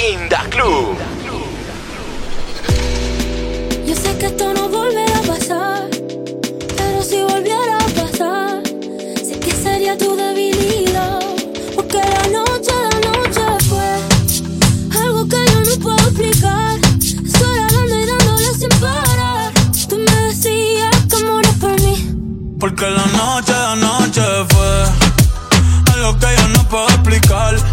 Inda Club. Yo sé que esto no volverá a pasar, pero si volviera a pasar, sé que sería tu debilidad. Porque la noche, la noche fue algo que yo no puedo explicar. Estoy hablando y dándole sin parar. Tú me decías que morías por mí. Porque la noche, la noche fue algo que yo no puedo explicar.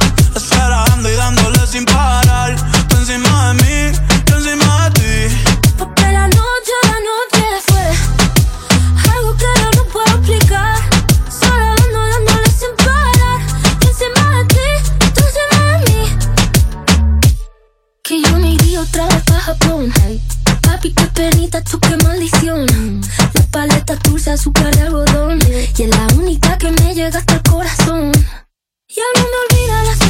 Y sin parar. Tú encima de mí, yo encima de ti. Porque la noche, la noche fue algo que yo no puedo explicar. Solo dando, dándole sin parar. Yo encima de ti, tú encima de mí. Que yo me iría otra vez pa' Japón. Papi, qué penita, tú qué maldición. La paleta dulce, azúcar de algodón. Y es la única que me llega hasta el corazón. Y ahora me olvida la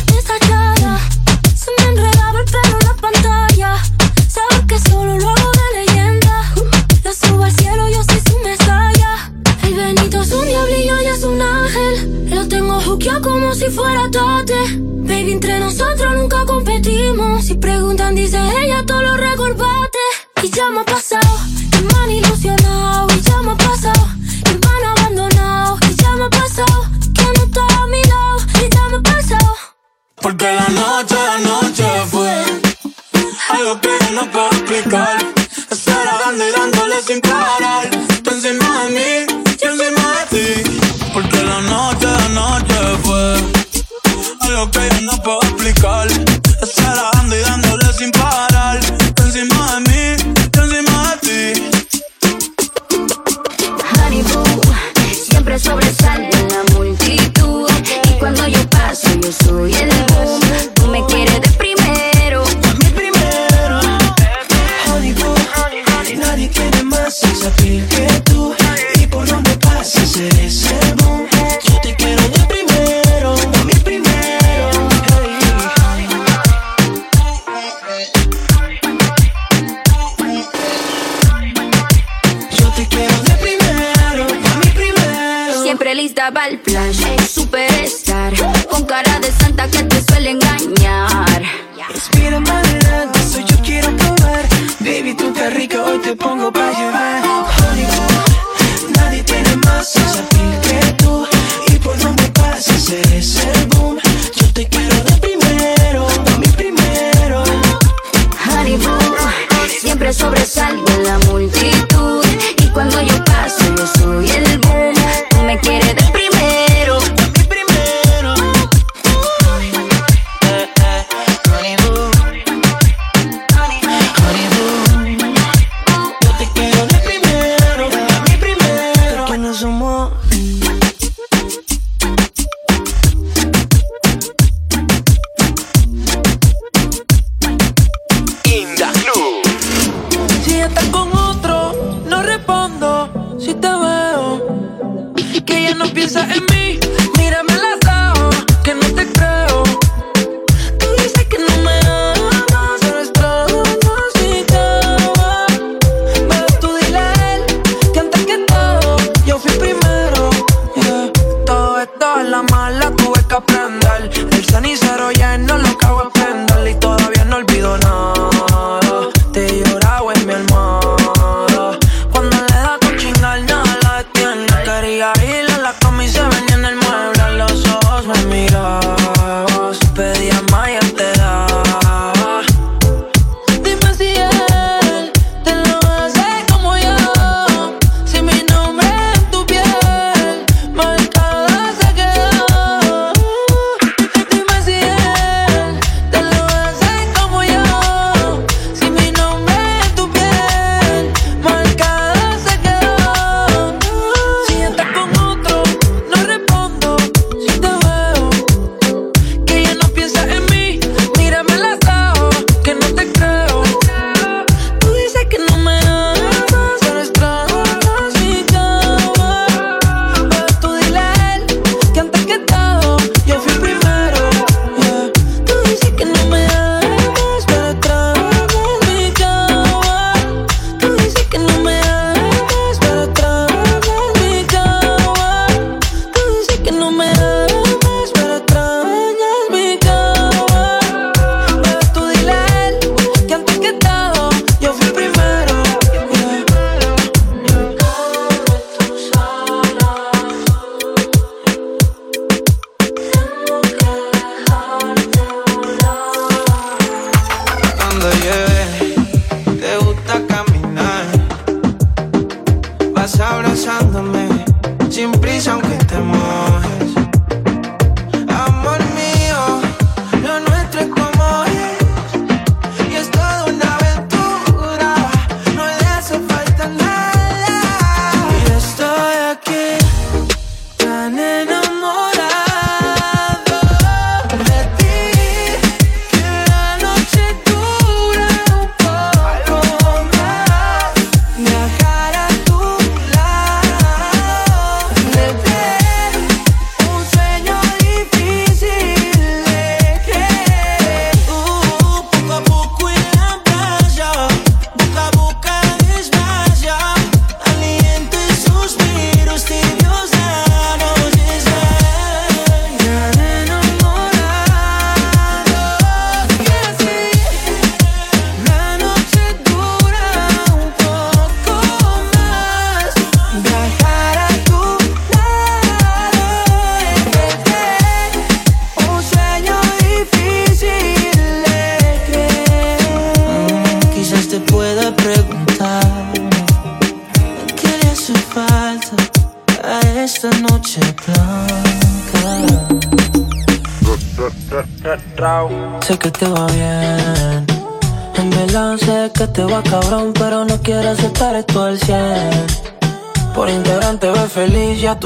si fuera tate. Baby, entre nosotros nunca competimos. Si preguntan, dice ella, todo lo recordate. Y ya me ha pasado, que me han ilusionado. Y ya me ha pasado, que me han abandonado. Y ya me ha pasado, que no está a mi. Y ya me ha pasado. Porque la noche, la noche fue algo que yo no puedo explicar. Esperando y dándole sin parar. Tú encima de mí, yo encima de ti. Porque la noche, la noche algo que yo no puedo explicar. La cama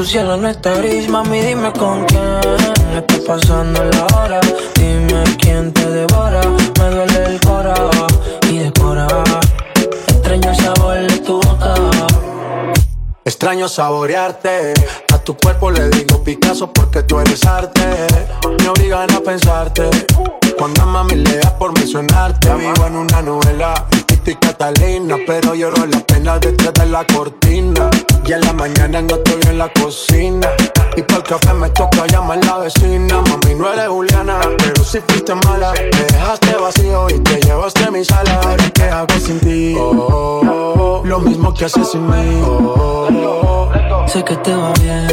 tu cielo no está gris. Mami, dime con quién está pasando la hora. Dime quién te devora. Me duele el cora y decora. Extraño el sabor de tu boca. Extraño saborearte. A tu cuerpo le digo Picasso porque tú eres arte. Me obligan a pensarte. Cuando a mami le da por mencionarte. Vivo en una novela. Pero lloro la pena detrás de la cortina. Y en la mañana no estoy en la cocina. Y por el café me toca llamar la vecina. Mami, no eres Juliana, pero si fuiste mala. Me dejaste vacío y te llevaste a mi sala. Ahora, ¿qué hago sin ti? Oh, oh, oh, lo mismo que haces sin mí. Oh. Sé que te va bien.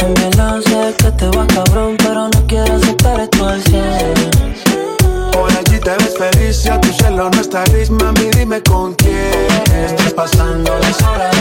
En verdad sé que te va cabrón, pero no quiero aceptar esto al 100. Por allí te ves feliz y a tu cielo no está gris. Mami, dime con quién estás pasando las horas.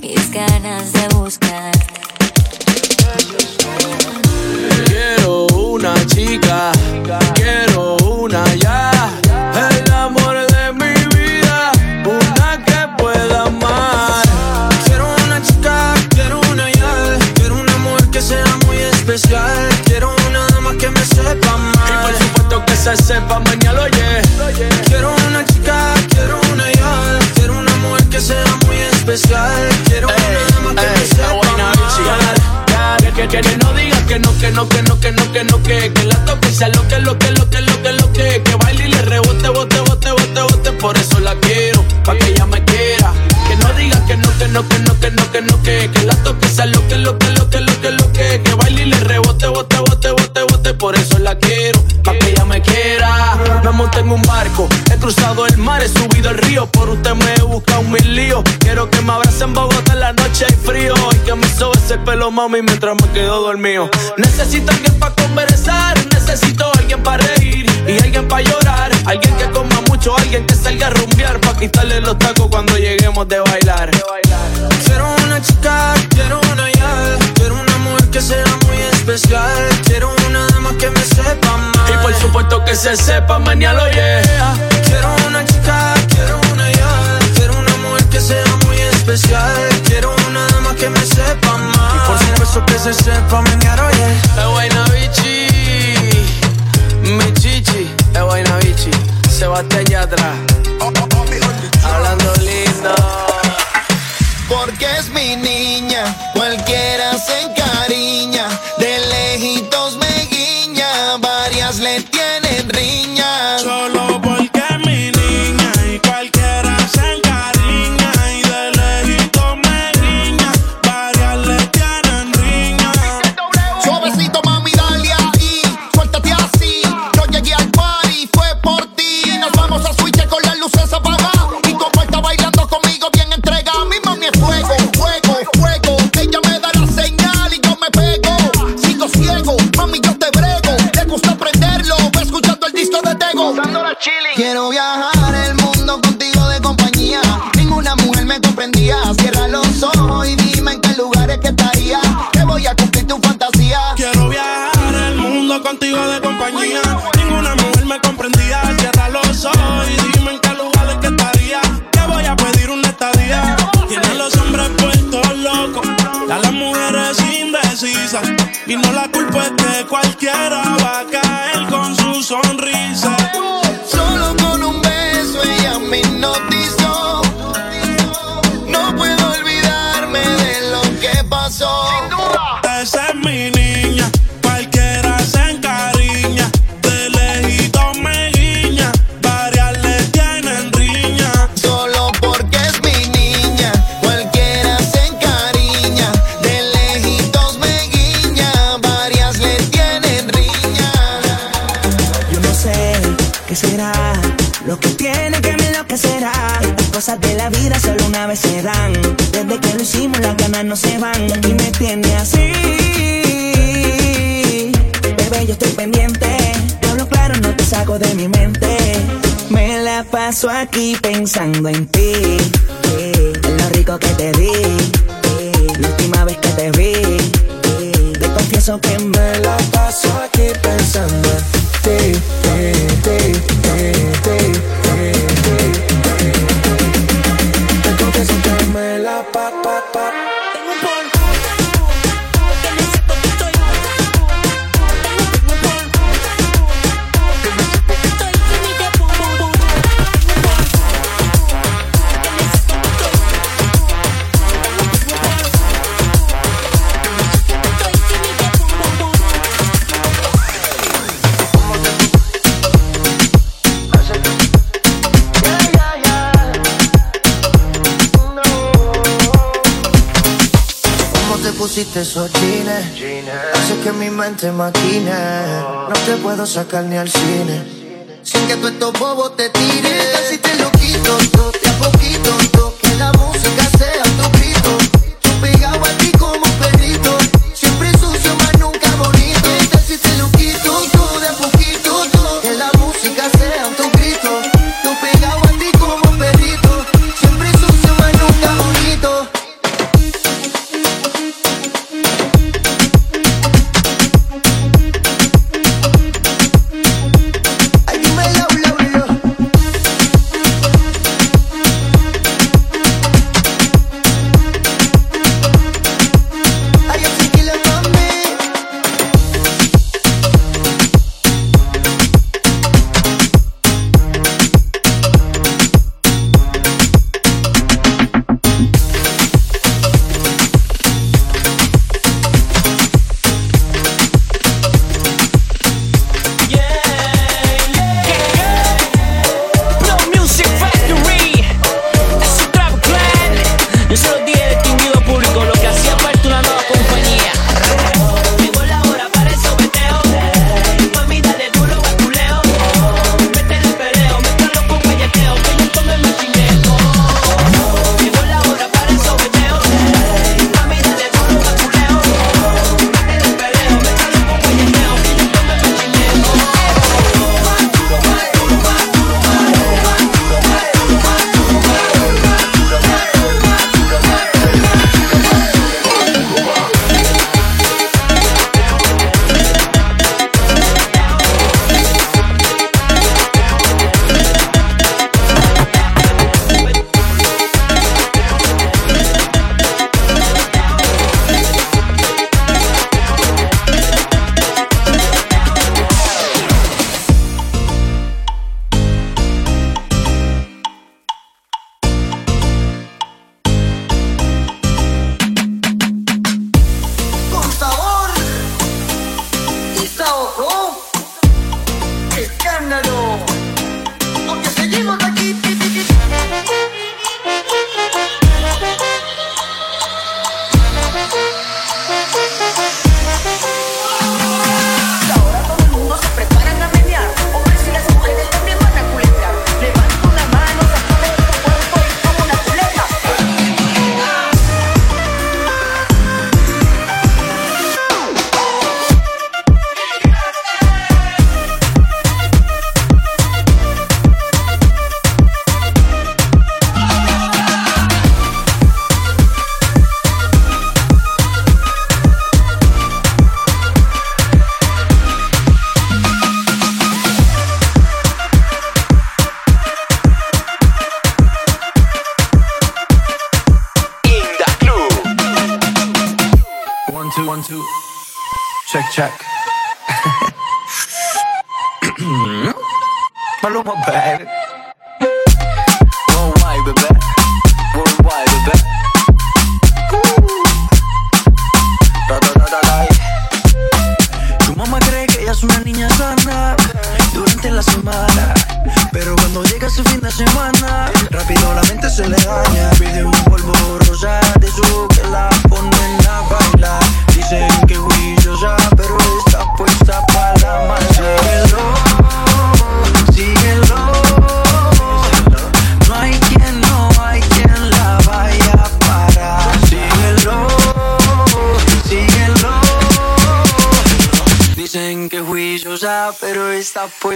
Mis ganas de. Quiero una chica, quiero una ya. El amor de mi vida, una que pueda amar. Quiero una chica, quiero una ya. Quiero una mujer que sea muy especial. Quiero una dama que me sepa amar. Y por supuesto que se sepa mañana, oye. Quiero una chica, que sea muy especial. Quiero una que me sepa que, que, que no digas que no, que no, que no, que no, que no, que Que la toque sea lo que, lo que, lo que, lo que, lo que Que baile y le rebote, bote, bote, bote, bote Por eso la quiero, pa' que ella me quiera Que no digas que no, que no, que no, que no, que no, que Que la toque sea lo que, lo que, lo que, que, lo que Que baile y le rebote, bote, bote, bote, bote Por eso la quiero, pa' que ella me quiera. Me monté en un barco, he cruzado el mar, he subido el río. Por usted me he buscado mil líos. Quiero que me abracen en Bogotá en la noche hay frío. Y que me sobe ese pelo, mami, mientras me quedo dormido. Necesito alguien para conversar, necesito alguien para reír Y alguien para llorar, alguien que coma mucho, alguien que salga a rumbear Pa' quitarle los tacos cuando lleguemos de bailar. Una chica, quiero una ya. Quiero una mujer que sea muy especial. Quiero una dama que me sepa amar Y por supuesto que se sepa mañana, oye. Quiero una chica, quiero una ya. Quiero una mujer que sea muy especial. Quiero una dama que me sepa amar Y por supuesto que se sepa mañana, oye. Es buena bichi Mi chichi, es buena bichi Sebastián Yatra Hablando lindo. Porque es mi niña, cualquiera se encariña, lane. mente. No te puedo sacar ni al cine. Sin que tú estos bobos te tires. Casi te lo quito, a poquito. Maluma bad.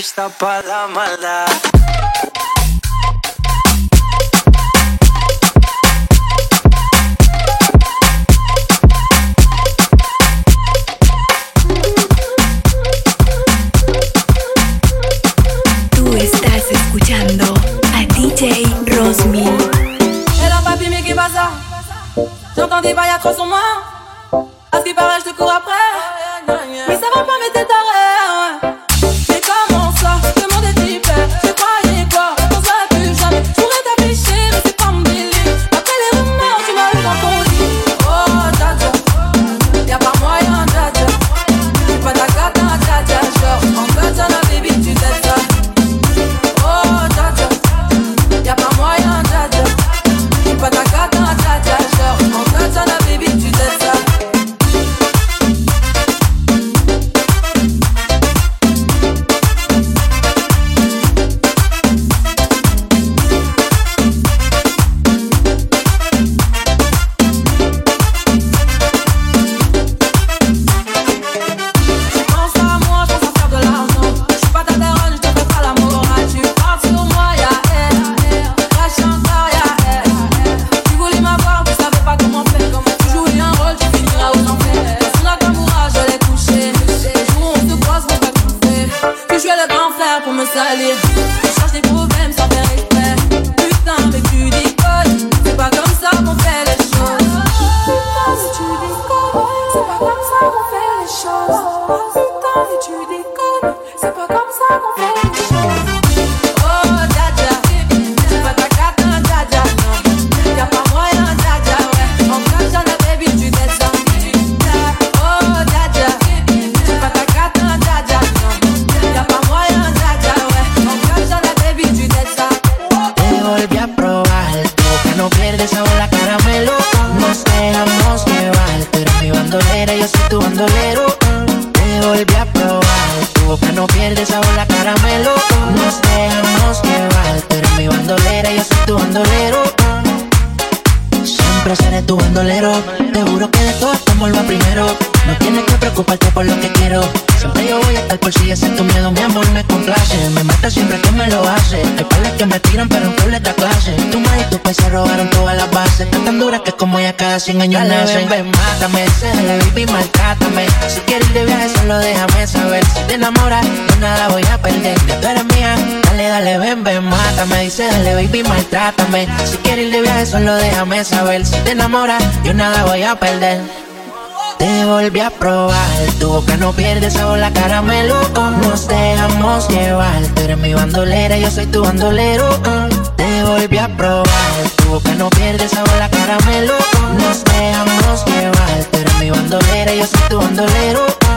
puesta para la maldad. yo nada voy a perder. Te volví a probar, tu boca no pierde sabor, la caramelo nos dejamos llevar. Tú eres mi bandolera, yo soy tu bandolero. Te volví a probar, tu boca no pierde sabor, la caramelo nos dejamos llevar. Tú eres mi bandolera, yo soy tu bandolero.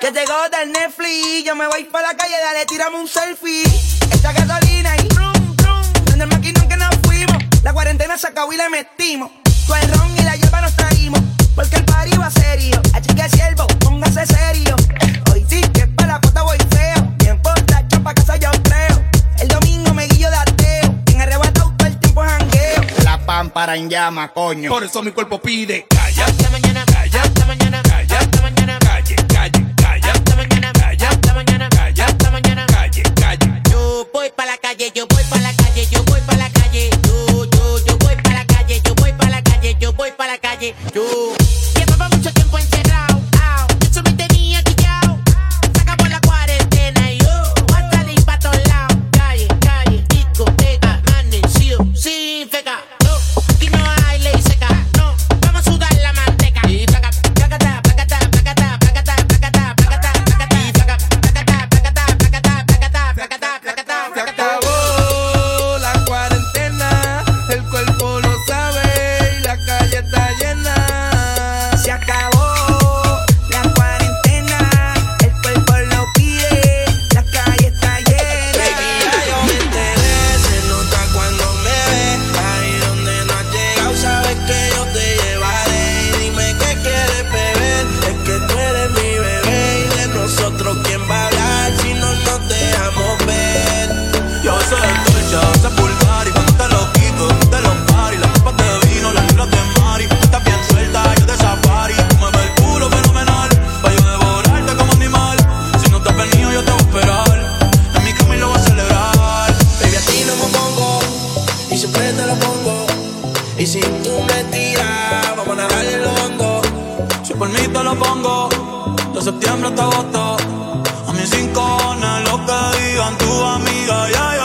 Que llegó del Netflix, yo me voy para la calle, dale, tirame un selfie. Esta gasolina y brum, brum. Prende el maquinón que nos fuimos. La cuarentena se acabó y le metimos. Tú el ron y la hierba nos traímos. Porque el party va serio. Así que siervo, póngase serio. Hoy sí que para la puta voy feo. Bien portacho pa' casa yo creo. El domingo me guillo de ateo. En arrebatado todo el tiempo jangueo. La pámpara en llama, coño. Por eso mi cuerpo pide. Calla, hasta mañana, calla, hasta mañana, calla, hasta mañana, yo voy pa' la calle, yo voy pa' la calle. Yo, yo, yo voy pa' la calle, yo voy pa' la calle, yo voy pa' la calle. Yo de septiembre hasta agosto. A mis cinco cojones lo que digan tu amiga, ya, yeah,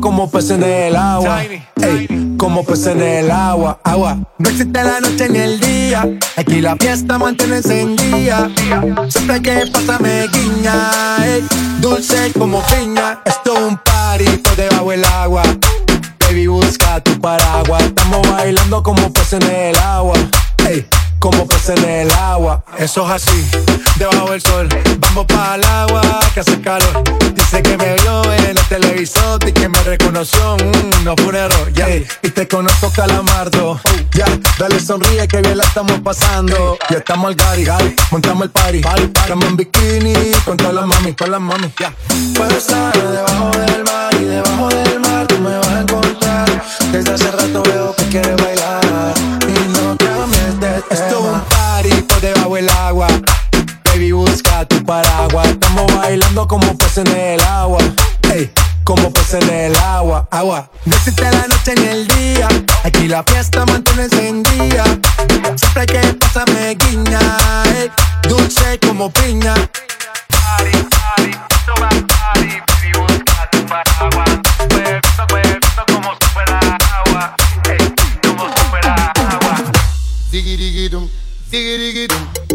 como peces en el agua. Ey, como peces en el agua. Agua. No existe la noche ni el día. Aquí la fiesta mantiene encendida. Siempre que pasa me guiña. ey, dulce como piña. Esto un party por debajo del agua. Baby, busca tu paraguas. Estamos bailando como peces en el agua. Ey, como peces en el agua. Eso es así, debajo del sol. Vamos para el agua que hace calor. Dice que me vio en el televisor y que me reconoció. Mm, no fue un error, ya. Y te conozco, calamardo. Ya, dale sonríe que bien la estamos pasando. Ya estamos al gari, gari. Montamos el party. Estamos en bikini con todas las mami, con las mami. Ya. Puedo estar debajo del mar y debajo del mar tú me vas a encontrar. Desde hace rato veo que quieres bailar esto es un party por debajo el agua. Baby, busca tu paraguas. Estamos bailando como peces en el agua. Ey, como peces en el agua. Agua. No existe la noche ni el día. Aquí la fiesta mantiene encendida. Siempre hay que pasarme guiña. Ey, dulce como piña. Party, party, toma party. Baby, busca tu paraguas. Baby. Diggy, diggy, doo.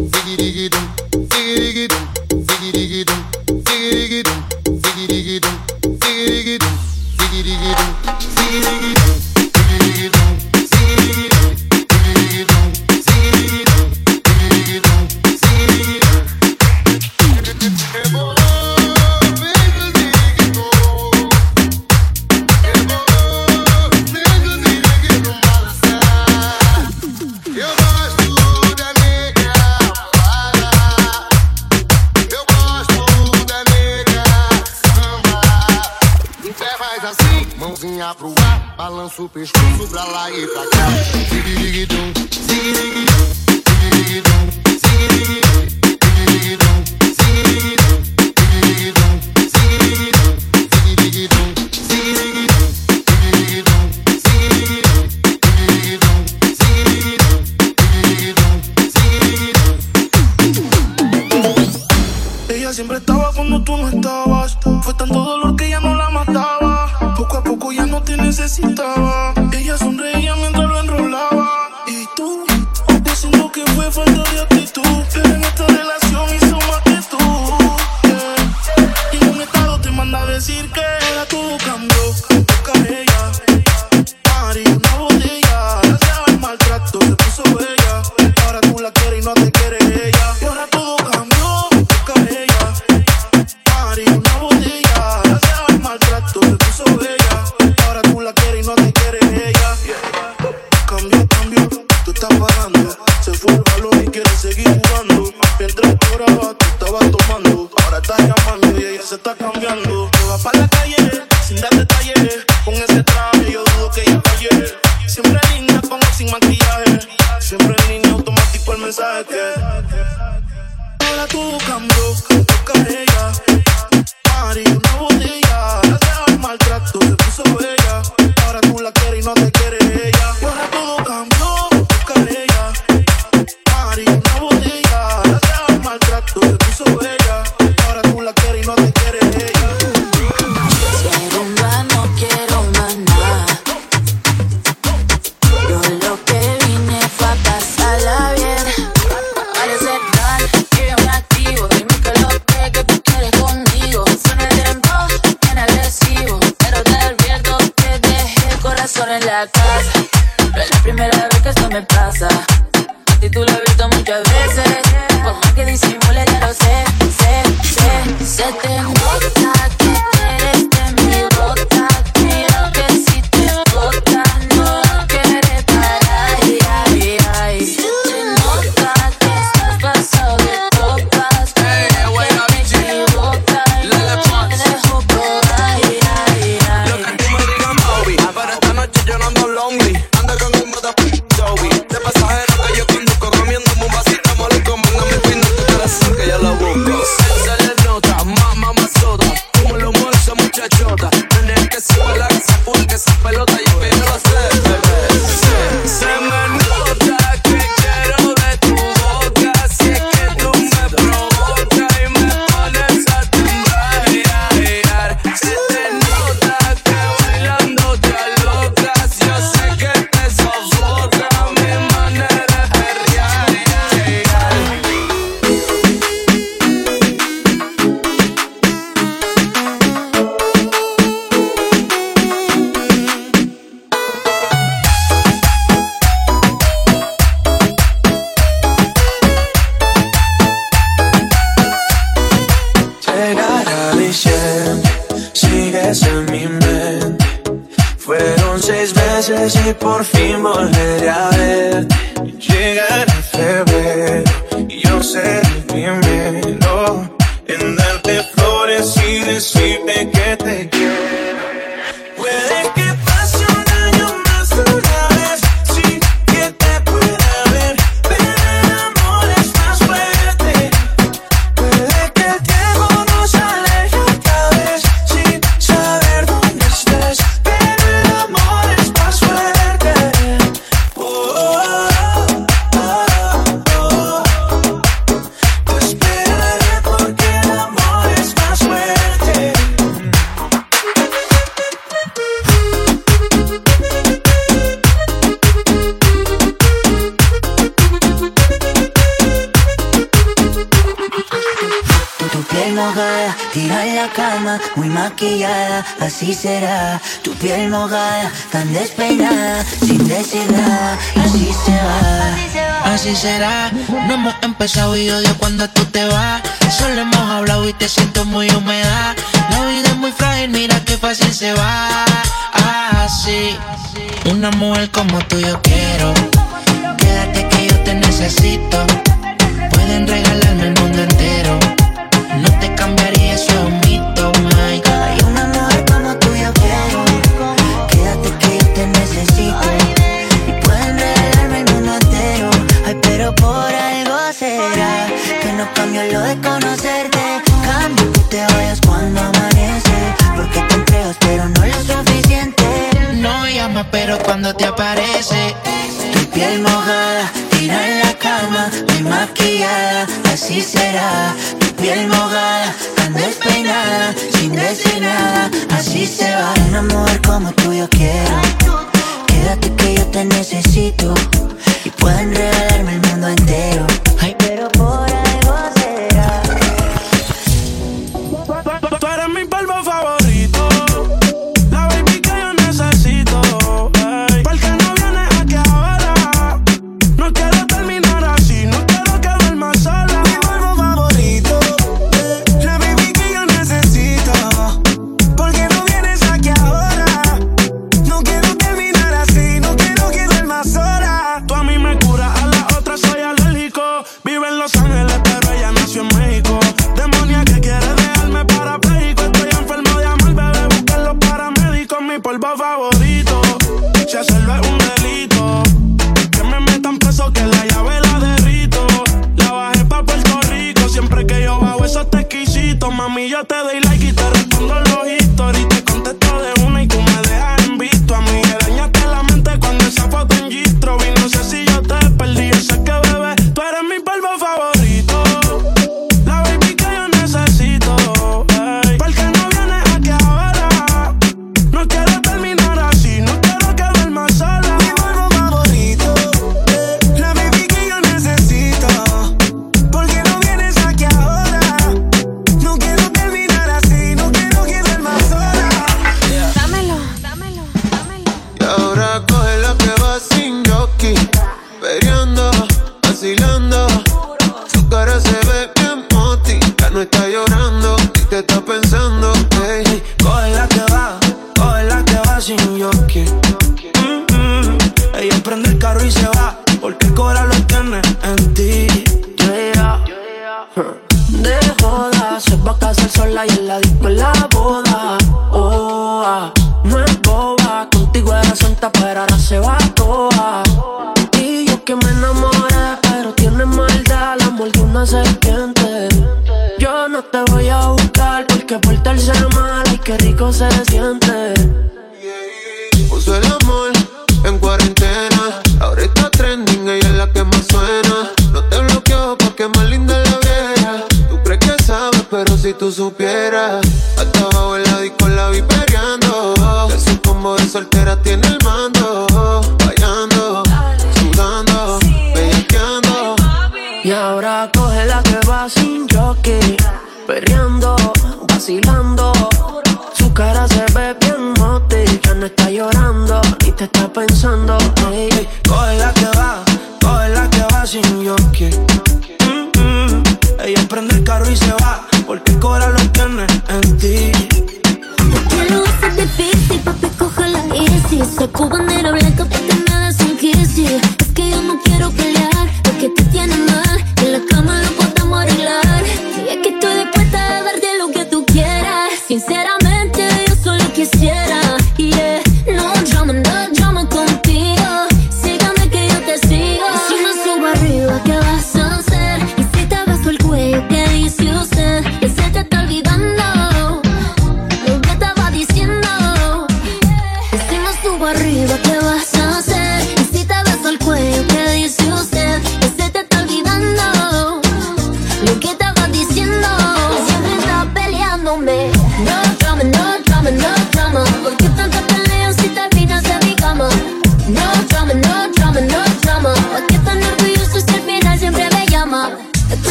Pescoço pra lá e pra cá. Necesitaba.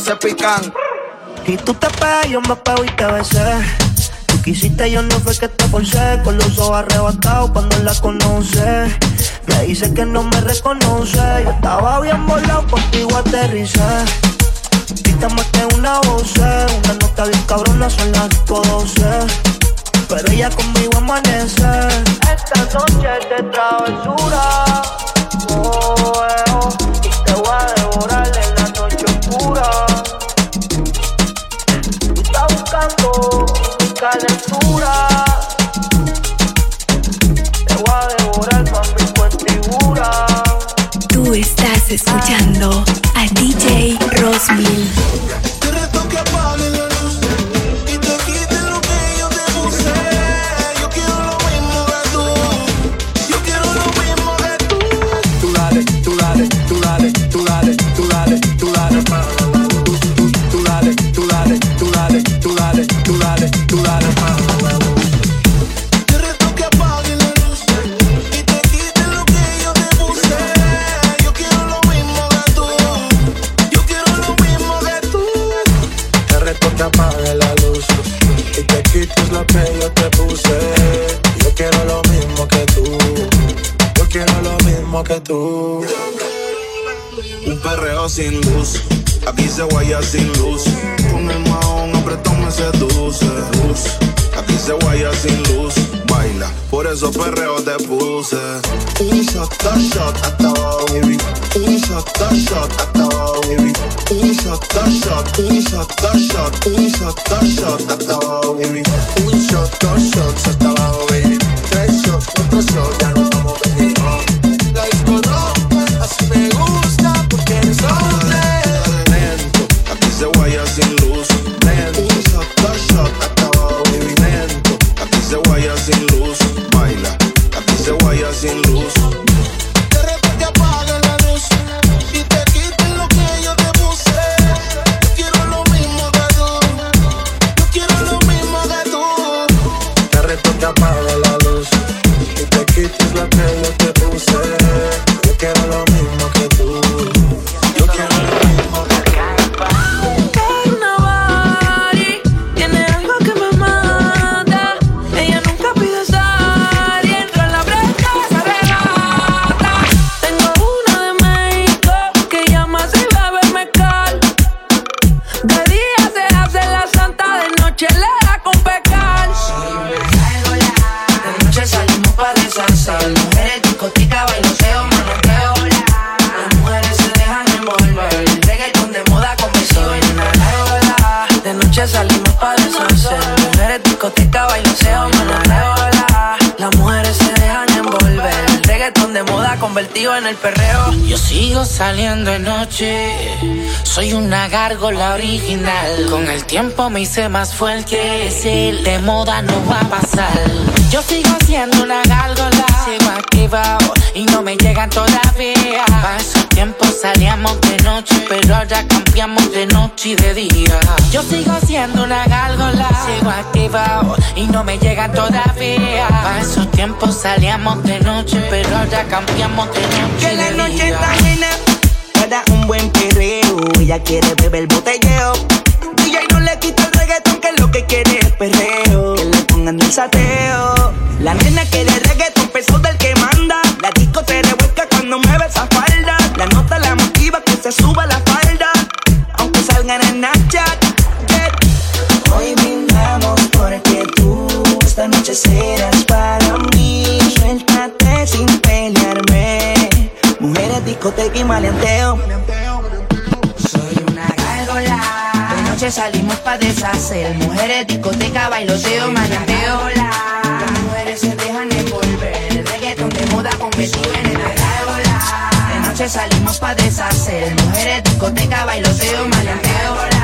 se pican. Y tú te pegas, yo me pego y te besé. Tú quisiste, yo no fue que te forcé. Con los ojos arrebatados cuando la conoce. Me dice que no me reconoce. Yo estaba bien volado, contigo aterricé. Quita más que una voz, una nota bien cabrona, son las 12. Pero ella conmigo amanece. Esta noche es de travesura. Oh, eh, oh, y te voy a devorar. calentura. Te voy a devorar. Tú estás escuchando a DJ Rosmil. Yo quiero lo mismo que tú. Yo quiero tú. Tú dale, tú dale, tú dale, tú dale, tú dale, tú dale. Te reto apague la luz y te quiten lo que yo te puse. Yo quiero lo mismo que tú. Yo quiero lo mismo que tú. Te reto apague la luz y te quiten lo que yo te puse. Yo quiero lo mismo que tú. Yo quiero lo mismo que tú. Un perreo sin luz. Aquí se guaya sin luz. Con el mahón, hombre, toma seduce. eso perreo te puse. Un shot, dos shot, hasta abajo, baby. Un shot, dos shot, hasta abajo, baby. Un shot, dos shot, un shot, dos shot, un shot, dos shot, hasta abajo, baby. Un shot, dos shot, hasta abajo, baby. Tres shots, cuatro shots, ya nos vamos, baby. Una gárgola original. Con el tiempo me hice más fuerte, si de moda no va a pasar. Yo sigo siendo una gárgola, sigo activado y no me llegan todavía. Pa' esos tiempos salíamos de noche, pero ahora cambiamos de noche y de día. Yo sigo siendo una gárgola, sigo activado y no me llegan todavía. Pa' esos tiempos salíamos de noche, pero ahora cambiamos de noche Que y la de noche día. está buena un buen perreo. Ella quiere beber el botelleo. DJ no le quita el reggaetón, que lo que quiere es perreo. Que le pongan el sateo. La nena quiere reggaetón, peso del que manda. La disco te revuelca cuando mueve esa falda. La nota la motiva que se suba la falda. Aunque salgan en Snapchat. yeah. Hoy brindamos porque tú esta noche serás discoteca y maleanteo. Soy una gárgola. De noche salimos pa' deshacer. Mujeres, discoteca, bailoteo, maleanteo. Las mujeres se dejan envolver. El reggaetón de moda convertido en la gárgola. De noche salimos pa' deshacer. Mujeres, discoteca, bailoteo, maleanteo.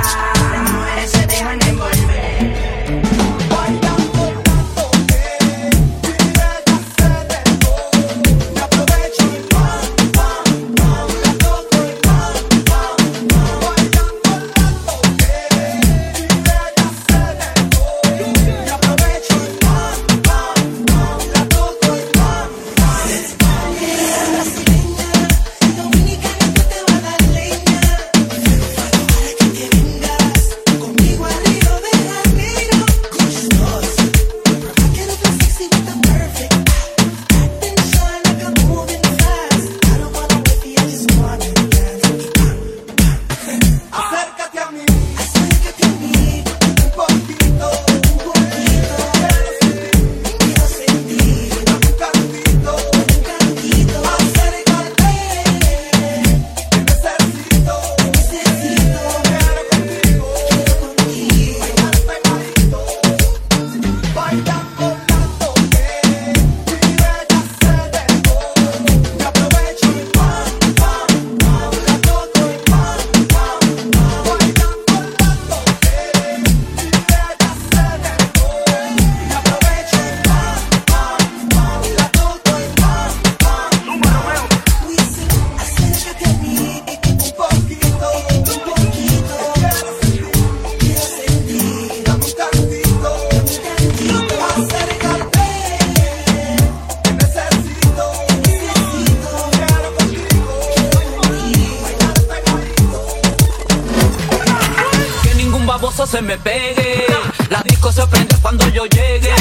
Baboso se me pegue. La disco se prende cuando yo llegue.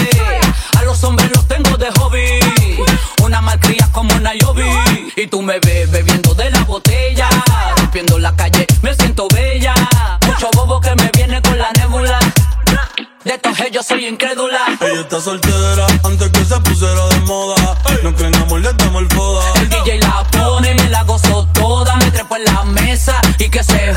A los hombres los tengo de hobby. Una malcria como Nayobi. Y tú me ves bebiendo de la botella. Rompiendo la calle, me siento bella. Mucho bobo que me viene con la nébula. De estos yo soy incrédula. Ella está soltera antes que se pusiera de moda. No creen amor, le damos el foda. El DJ la pone y me la gozo toda. Me trepo en la mesa y que se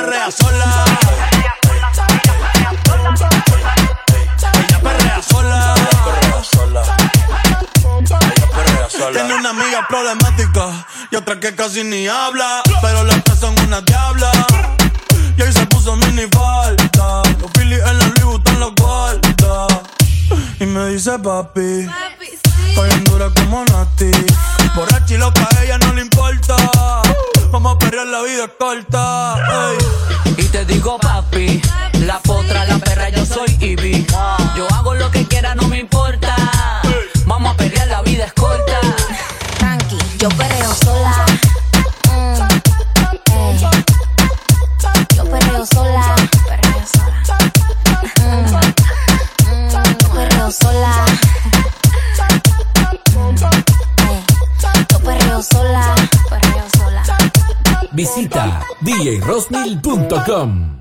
Ey, Ella perrea sola. Ella perrea sola. Tiene una amiga problemática y otra que casi ni habla. Pero las tres son una diabla. Y ahí se puso mini falta. Los Phillies en la Louis Vuitton los guarda. Y me dice papi. Estoy en dura como Nati. Borracha y loca, a ella no le importa. Vamos a perrear, la vida es corta. ey. Y te digo, papi, la potra, la perra, yo soy Ivy. Yo hago lo que quiera, no me importa. Vamos a pelear, la vida es corta. Tranqui, yo perreo sola. Mm, ey. Yo perreo sola. Perreo sola. Mm, mm, yo perreo sola. Yo. Perreo sola. Visita djrosmil.com.